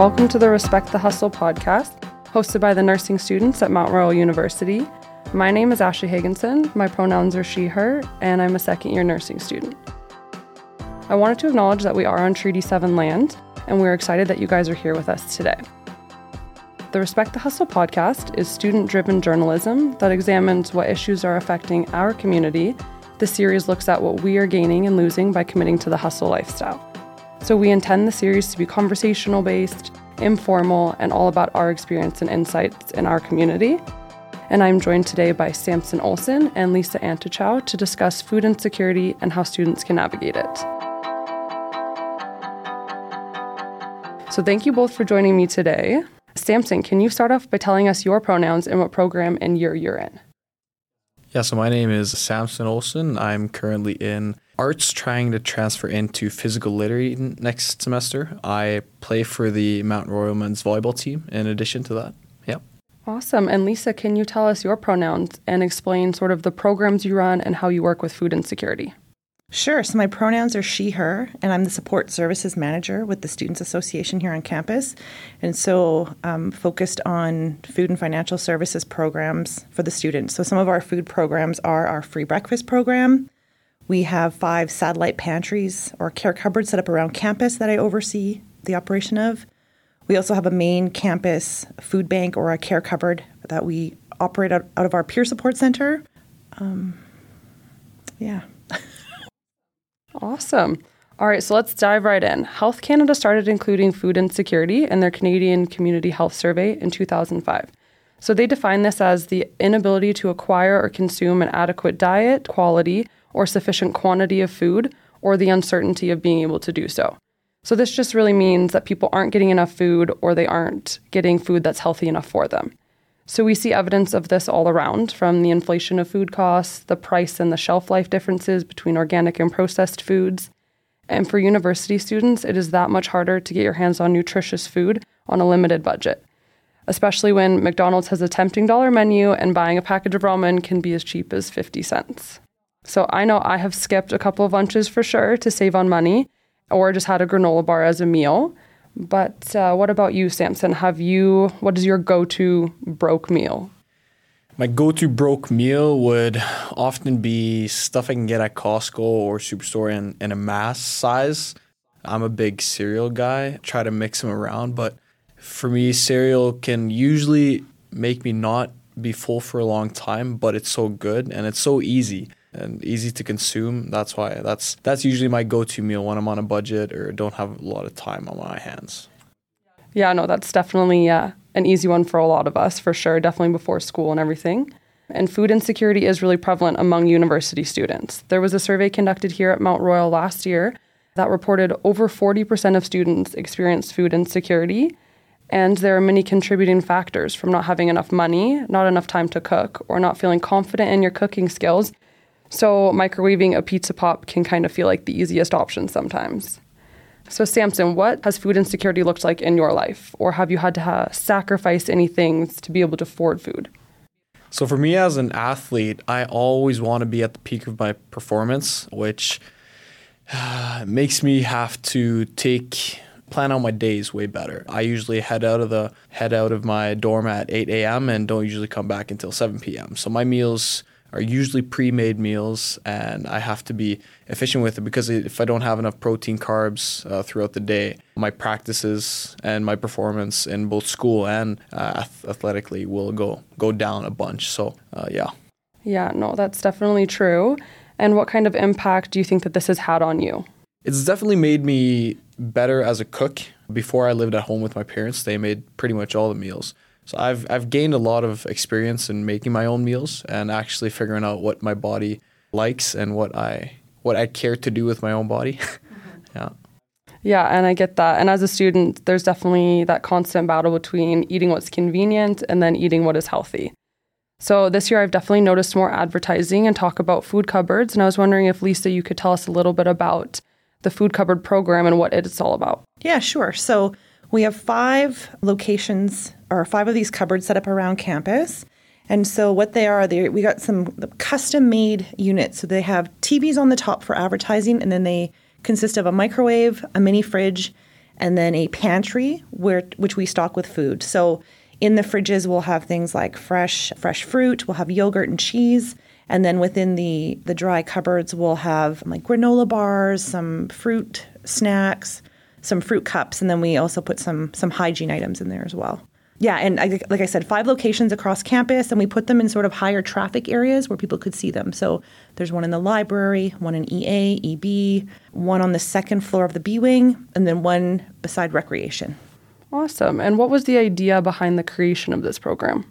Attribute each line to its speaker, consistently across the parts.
Speaker 1: Welcome to the Respect the Hustle podcast, hosted by the nursing students at Mount Royal University. My name is Ashley Haagenson. My pronouns are she, her, and I'm a second year nursing student. I wanted to acknowledge that we are on Treaty 7 land, and we're excited that you guys are here with us today. The Respect the Hustle podcast is student driven journalism that examines what issues are affecting our community. The series looks at what we are gaining and losing by committing to the hustle lifestyle. So, we intend the series to be conversational based, informal, and all about our experience and insights in our community. And I'm joined today by Samson Olsen and Lisa Antichow to discuss food insecurity and how students can navigate it. So, thank you both for joining me today. Samson, can you start off by telling us your pronouns and what program and year you're in?
Speaker 2: Yeah, so my name is Samson Olsen. I'm currently in arts, trying to transfer into physical literacy next semester. I play for the Mount Royal men's volleyball team in addition to that. Yeah.
Speaker 1: Awesome. And Lisa, can you tell us your pronouns and explain sort of the programs you run and how you work with food insecurity?
Speaker 3: Sure. So my pronouns are she, her, and I'm the support services manager with the Students Association here on campus. And so I'm focused on food and financial services programs for the students. So some of our food programs are our free breakfast program. We have five satellite pantries or care cupboards set up around campus that I oversee the operation of. We also have a main campus food bank or a care cupboard that we operate out, out of our peer support center. Um, yeah.
Speaker 1: Awesome. All right, so let's dive right in. Health Canada started including food insecurity in their Canadian Community Health Survey in 2005. So they define this as the inability to acquire or consume an adequate diet, quality, or sufficient quantity of food, or the uncertainty of being able to do so. So this just really means that people aren't getting enough food or they aren't getting food that's healthy enough for them. So we see evidence of this all around from the inflation of food costs, the price and the shelf life differences between organic and processed foods. And for university students, it is that much harder to get your hands on nutritious food on a limited budget, especially when McDonald's has a tempting dollar menu and buying a package of ramen can be as cheap as 50 cents. So I know I have skipped a couple of lunches for sure to save on money or just had a granola bar as a meal. But uh, what about you, Samson? Have you, what is your go to broke meal?
Speaker 2: My go to broke meal would often be stuff I can get at Costco or Superstore in, in a mass size. I'm a big cereal guy, try to mix them around, but for me, cereal can usually make me not be full for a long time, but it's so good and it's so easy and easy to consume. That's why that's that's usually my go-to meal when I'm on a budget or don't have a lot of time on my hands.
Speaker 1: Yeah, no, that's definitely uh, an easy one for a lot of us, for sure. Definitely before school and everything. And food insecurity is really prevalent among university students. There was a survey conducted here at Mount Royal last year that reported over 40% of students experienced food insecurity. And there are many contributing factors from not having enough money, not enough time to cook, or not feeling confident in your cooking skills so microwaving a pizza pop can kind of feel like the easiest option sometimes. So, Samson, what has food insecurity looked like in your life? Or have you had to ha- sacrifice any things to be able to afford food?
Speaker 2: So, for me as an athlete, I always want to be at the peak of my performance, which uh, makes me have to take plan out my days way better. I usually head out of the head out of my dorm at 8 a.m. and don't usually come back until 7 p.m. So my meals are usually pre-made meals and i have to be efficient with it because if i don't have enough protein carbs uh, throughout the day my practices and my performance in both school and uh, athletically will go go down a bunch. So uh, yeah.
Speaker 1: Yeah no that's definitely true. And what kind of impact do you think that this has had on you?
Speaker 2: It's definitely made me better as a cook. Before i lived at home with my parents they made pretty much all the meals so I've I've gained a lot of experience in making my own meals and actually figuring out what my body likes and what I what I care to do with my own body. Mm-hmm. yeah.
Speaker 1: Yeah, and I get that. And as a student, there's definitely that constant battle between eating what's convenient and then eating what is healthy. So this year, I've definitely noticed more advertising and talk about food cupboards. And I was wondering if Lisa, you could tell us a little bit about the food cupboard program and what it's all about.
Speaker 3: Yeah, sure. So we have five locations or five of these cupboards set up around campus. And so what they are, we got some custom made units. So they have TVs on the top for advertising, and then they consist of a microwave, a mini fridge, and then a pantry where which we stock with food. So in the fridges we'll have things like fresh fresh fruit, we'll have yogurt and cheese, and then within the the dry cupboards we'll have like granola bars, some fruit snacks, some fruit cups, and then we also put some some hygiene items in there as well. Yeah, and I, like I said, five locations across campus, and we put them in sort of higher traffic areas where people could see them. So there's one in the library, one in EA, EB, one on the second floor of the B wing, and then one beside recreation.
Speaker 1: Awesome. And what was the idea behind the creation of this program?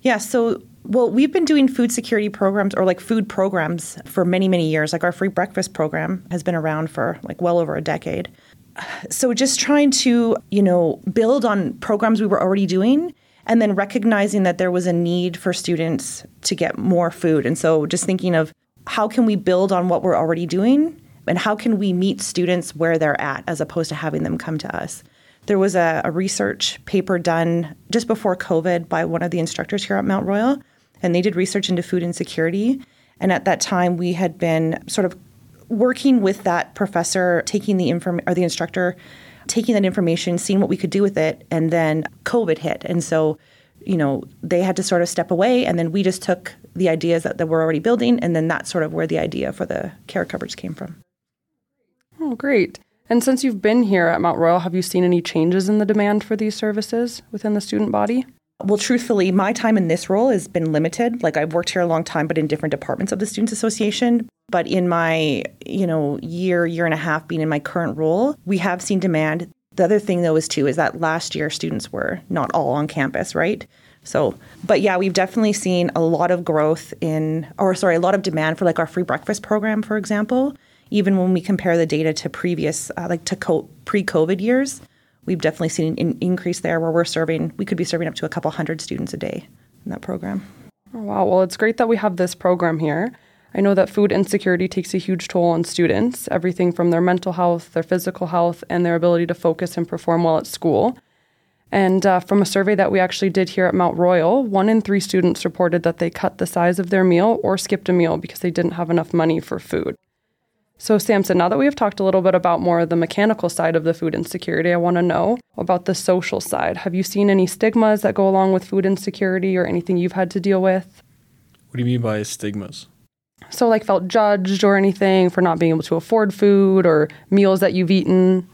Speaker 3: Yeah, so well, we've been doing food security programs or like food programs for many, many years. Like our free breakfast program has been around for like well over a decade so just trying to, you know, build on programs we were already doing and then recognizing that there was a need for students to get more food. And so just thinking of how can we build on what we're already doing and how can we meet students where they're at as opposed to having them come to us. There was a, a research paper done just before COVID by one of the instructors here at Mount Royal, and they did research into food insecurity. And at that time, we had been sort of working with that professor, taking the inform or the instructor, taking that information, seeing what we could do with it, and then COVID hit, and so you know they had to sort of step away, and then we just took the ideas that, that we're already building, and then that's sort of where the idea for the care cupboards came from.
Speaker 1: Oh, great. And since you've been here at Mount Royal, have you seen any changes in the demand for these services within the student body?
Speaker 3: Well, truthfully, my time in this role has been limited. Like I've worked here a long time, but in different departments of the Students Association. But in my, you know, year, year and a half being in my current role, we have seen demand. The other thing though is too is that last year students were not all on campus, right? So, but yeah, we've definitely seen a lot of growth in, or sorry, a lot of demand for like our free breakfast program, for example. Even when we compare the data to previous, uh, like to co- pre-COVID years, we've definitely seen an increase there where we're serving, we could be serving up to a couple hundred students a day in that program.
Speaker 1: Oh, wow. Well, it's great that we have this program here. I know that food insecurity takes a huge toll on students, everything from their mental health, their physical health, and their ability to focus and perform well at school. And uh, from a survey that we actually did here at Mount Royal, one in three students reported that they cut the size of their meal or skipped a meal because they didn't have enough money for food. So, Samson, now that we have talked a little bit about more of the mechanical side of the food insecurity, I want to know about the social side. Have you seen any stigmas that go along with food insecurity or anything you've had to deal with?
Speaker 2: What do you mean by stigmas?
Speaker 1: So, like, felt judged or anything for not being able to afford food or meals that you've eaten?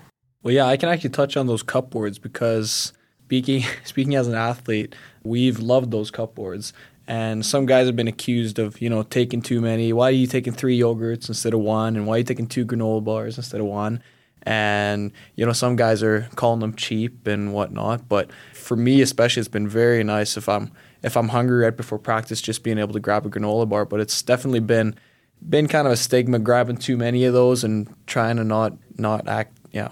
Speaker 2: Well, yeah, I can actually touch on those cupboards because speaking speaking as an athlete, we've loved those cupboards. And some guys have been accused of, you know, taking too many. Why are you taking three yogurts instead of one? And why are you taking two granola bars instead of one? And, you know, some guys are calling them cheap and whatnot. But for me especially it's been very nice if I'm if I'm hungry right before practice, just being able to grab a granola bar. But it's definitely been been kind of a stigma grabbing too many of those and trying to not not act. Yeah.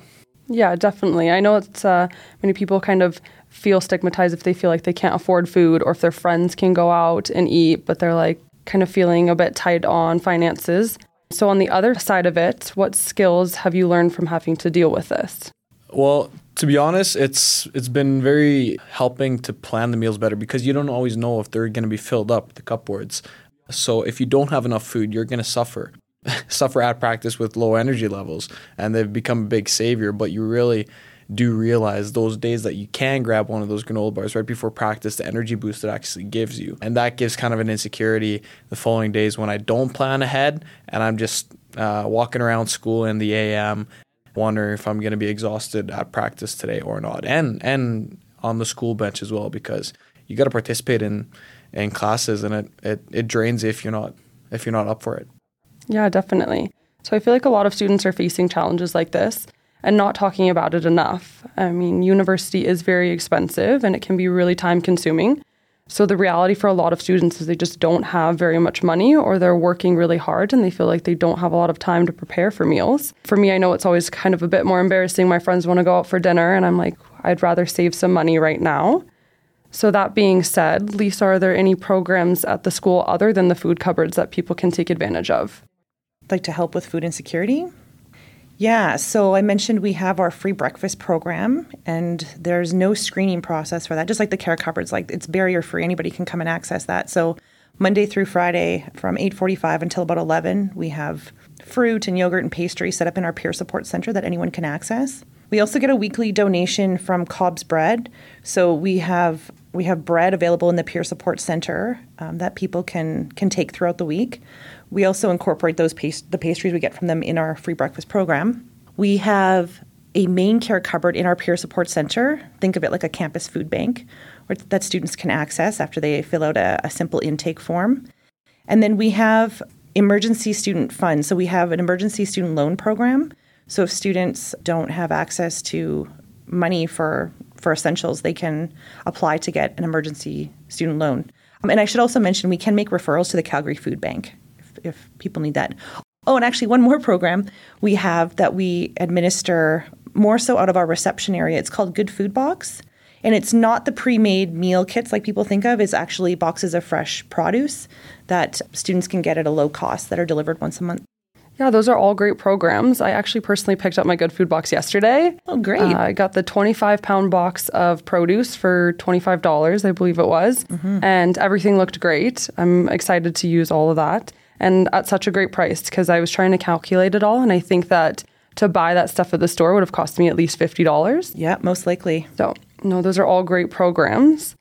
Speaker 1: Yeah, definitely. I know it's uh, many people kind of feel stigmatized if they feel like they can't afford food or if their friends can go out and eat, but they're like kind of feeling a bit tight on finances. So, on the other side of it, what skills have you learned from having to deal with this?
Speaker 2: Well, to be honest, it's it's been very helping to plan the meals better because you don't always know if they're going to be filled up the cupboards. So if you don't have enough food, you're going to suffer. suffer at practice with low energy levels and they've become a big savior, but you really do realize those days that you can grab one of those granola bars right before practice, the energy boost it actually gives you. And that gives kind of an insecurity the following days when I don't plan ahead and I'm just uh, walking around school in the AM wondering if I'm going to be exhausted at practice today or not, and and on the school bench as well because you got to participate in in classes and it, it it drains if you're not if you're not up for it.
Speaker 1: Yeah, definitely. So I feel like a lot of students are facing challenges like this and not talking about it enough. I mean, university is very expensive and it can be really time consuming. So the reality for a lot of students is they just don't have very much money or they're working really hard and they feel like they don't have a lot of time to prepare for meals. For me, I know it's always kind of a bit more embarrassing. My friends want to go out for dinner and I'm like, I'd rather save some money right now. So that being said, Lisa, are there any programs at the school other than the food cupboards that people can take advantage of?
Speaker 3: Like to help with food insecurity? Yeah, so I mentioned we have our free breakfast program, and there's no screening process for that. Just like the care cupboards, like it's barrier free; anybody can come and access that. So Monday through Friday, from 8:45 until about 11, we have fruit and yogurt and pastry set up in our peer support center that anyone can access. We also get a weekly donation from COBS Bread. So we have we have bread available in the peer support center um, that people can can take throughout the week. We also incorporate those pas- the pastries we get from them in our free breakfast program. We have a main care cupboard in our peer support center. Think of it like a campus food bank that students can access after they fill out a, a simple intake form. And then we have emergency student funds. So we have an emergency student loan program. So if students don't have access to money for for essentials, they can apply to get an emergency student loan. Um, and I should also mention we can make referrals to the Calgary Food Bank if, people need that. Oh, and actually, one more program we have that we administer more so out of our reception area. It's called Good Food Box. And it's not the pre made meal kits like people think of, it's actually boxes of fresh produce that students can get at a low cost that are delivered once a month.
Speaker 1: Yeah, those are all great programs. I actually personally picked up my Good Food box yesterday.
Speaker 3: Oh, great.
Speaker 1: Uh, I got the 25 pound box of produce for $25, I believe it was. Mm-hmm. And everything looked great. I'm excited to use all of that. And at such a great price because I was trying to calculate it all. And I think that to buy that stuff at the store would have cost me at least $50.
Speaker 3: Yeah, most likely.
Speaker 1: So, no, those are all great programs.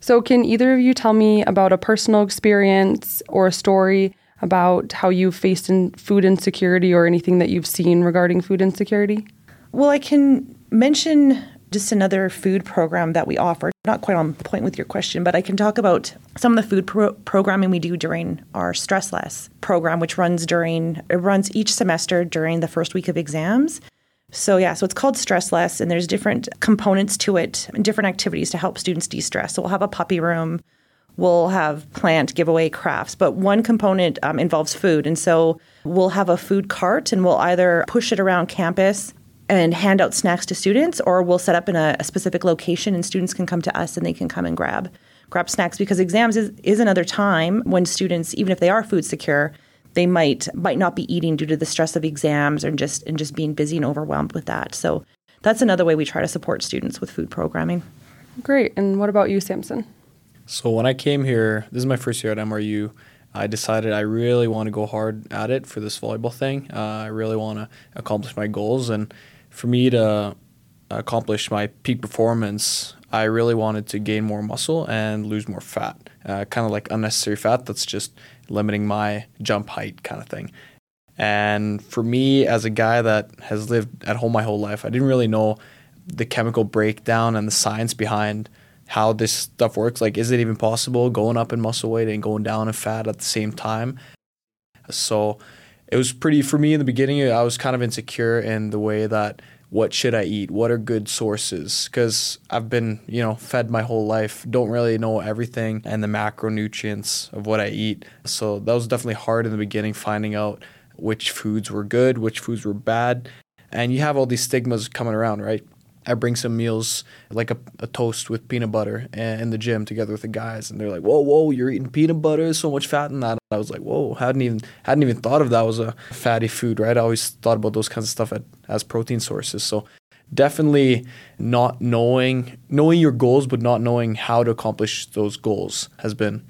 Speaker 1: So, can either of you tell me about a personal experience or a story about how you've faced in food insecurity or anything that you've seen regarding food insecurity?
Speaker 3: Well, I can mention just another food program that we offer. Not quite on point with your question, but I can talk about some of the food pro- programming we do during our Stress Less program, which runs during it runs each semester during the first week of exams. So yeah, so it's called Stress Less, and there's different components to it and different activities to help students de-stress. So we'll have a puppy room, we'll have plant giveaway crafts, but one component um, involves food, and so we'll have a food cart, and we'll either push it around campus and hand out snacks to students, or we'll set up in a, a specific location, and students can come to us and they can come and grab grab snacks because exams is, is another time when students, even if they are food secure, they might might not be eating due to the stress of exams and just and just being busy and overwhelmed with that. So that's another way we try to support students with food programming.
Speaker 1: Great. And what about you, Samson?
Speaker 2: So when I came here, this is my first year at MRU. I decided I really want to go hard at it for this volleyball thing. Uh, I really want to accomplish my goals, and for me to accomplish my peak performance, I really wanted to gain more muscle and lose more fat. Uh, kind of like unnecessary fat that's just limiting my jump height kind of thing. And for me, as a guy that has lived at home my whole life, I didn't really know the chemical breakdown and the science behind how this stuff works. Like, is it even possible going up in muscle weight and going down in fat at the same time? So it was pretty, for me in the beginning, I was kind of insecure in the way that what should I eat? What are good sources? Because I've been, you know, fed my whole life, don't really know everything and the macronutrients of what I eat. So that was definitely hard in the beginning, finding out which foods were good, which foods were bad. And you have all these stigmas coming around, right? I bring some meals like a, a, toast with peanut butter in the gym together with the guys, and they're like, "Whoa, whoa, you're eating peanut butter? So much fat in that." I was like, "Whoa, hadn't even hadn't even thought of that was a fatty food, right?" I always thought about those kinds of stuff at, as protein sources. So definitely not knowing knowing your goals, but not knowing how to accomplish those goals has been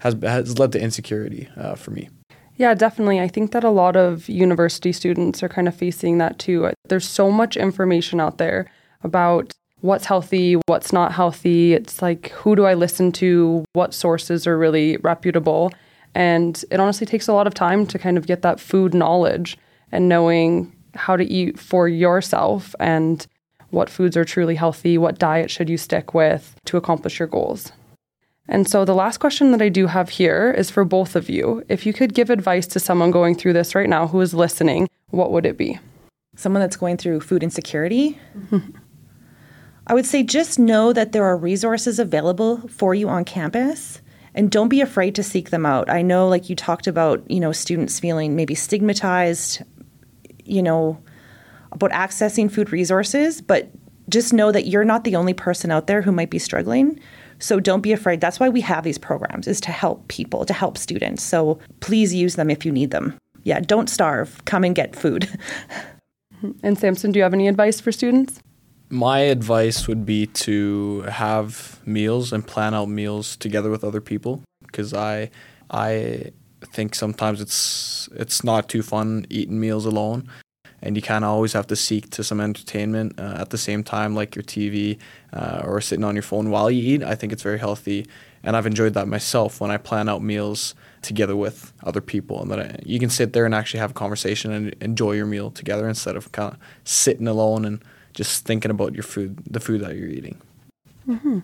Speaker 2: has has led to insecurity uh, for me.
Speaker 1: Yeah, definitely. I think that a lot of university students are kind of facing that too. There's so much information out there about what's healthy, what's not healthy. It's like, who do I listen to? What sources are really reputable? And it honestly takes a lot of time to kind of get that food knowledge and knowing how to eat for yourself and what foods are truly healthy, what diet should you stick with to accomplish your goals. And so the last question that I do have here is for both of you. If you could give advice to someone going through this right now who is listening, what would it be?
Speaker 3: Someone that's going through food insecurity? I would say just know that there are resources available for you on campus and don't be afraid to seek them out. I know like you talked about, you know, students feeling maybe stigmatized, you know, about accessing food resources, but just know that you're not the only person out there who might be struggling. So don't be afraid. That's why we have these programs is to help people, to help students. So please use them if you need them. Yeah, don't starve. Come and get food. Mm-hmm.
Speaker 1: and Samson, do you have any advice for students?
Speaker 2: My advice would be to have meals and plan out meals together with other people because I I think sometimes it's it's not too fun eating meals alone and you kind of always have to seek to some entertainment uh, at the same time, like your TV uh, or sitting on your phone while you eat. I think it's very healthy, and I've enjoyed that myself when I plan out meals together with other people, and that I, you can sit there and actually have a conversation and enjoy your meal together instead of kind of sitting alone and just thinking about your food, the food that you're eating.
Speaker 1: Mm-hmm.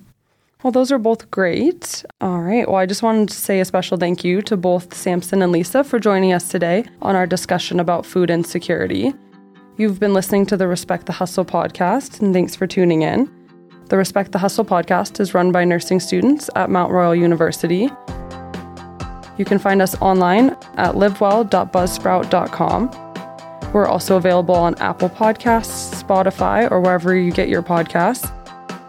Speaker 1: Well, those are both great. All right. Well, I just wanted to say a special thank you to both Samson and Lisa for joining us today on our discussion about food insecurity. You've been listening to the Respect the Hustle podcast, and thanks for tuning in. The Respect the Hustle podcast is run by nursing students at Mount Royal University. You can find us online at livewell.buzzsprout.com. We're also available on Apple Podcasts, Spotify, or wherever you get your podcasts.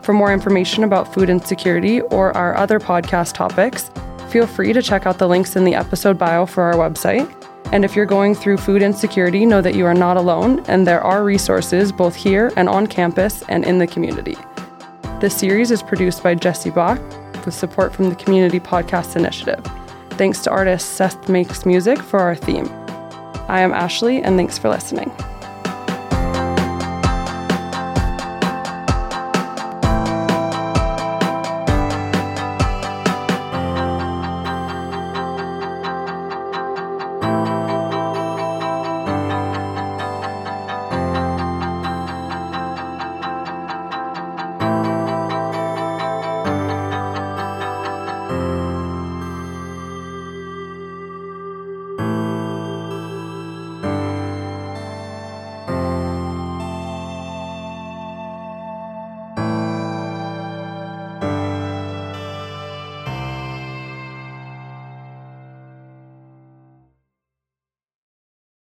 Speaker 1: For more information about food insecurity or our other podcast topics, feel free to check out the links in the episode bio for our website. And if you're going through food insecurity, know that you are not alone and there are resources both here and on campus and in the community. This series is produced by Jessie Bach with support from the Community Podcast Initiative. Thanks to artist Seth Makes Music for our theme. I am Ashley, and thanks for listening.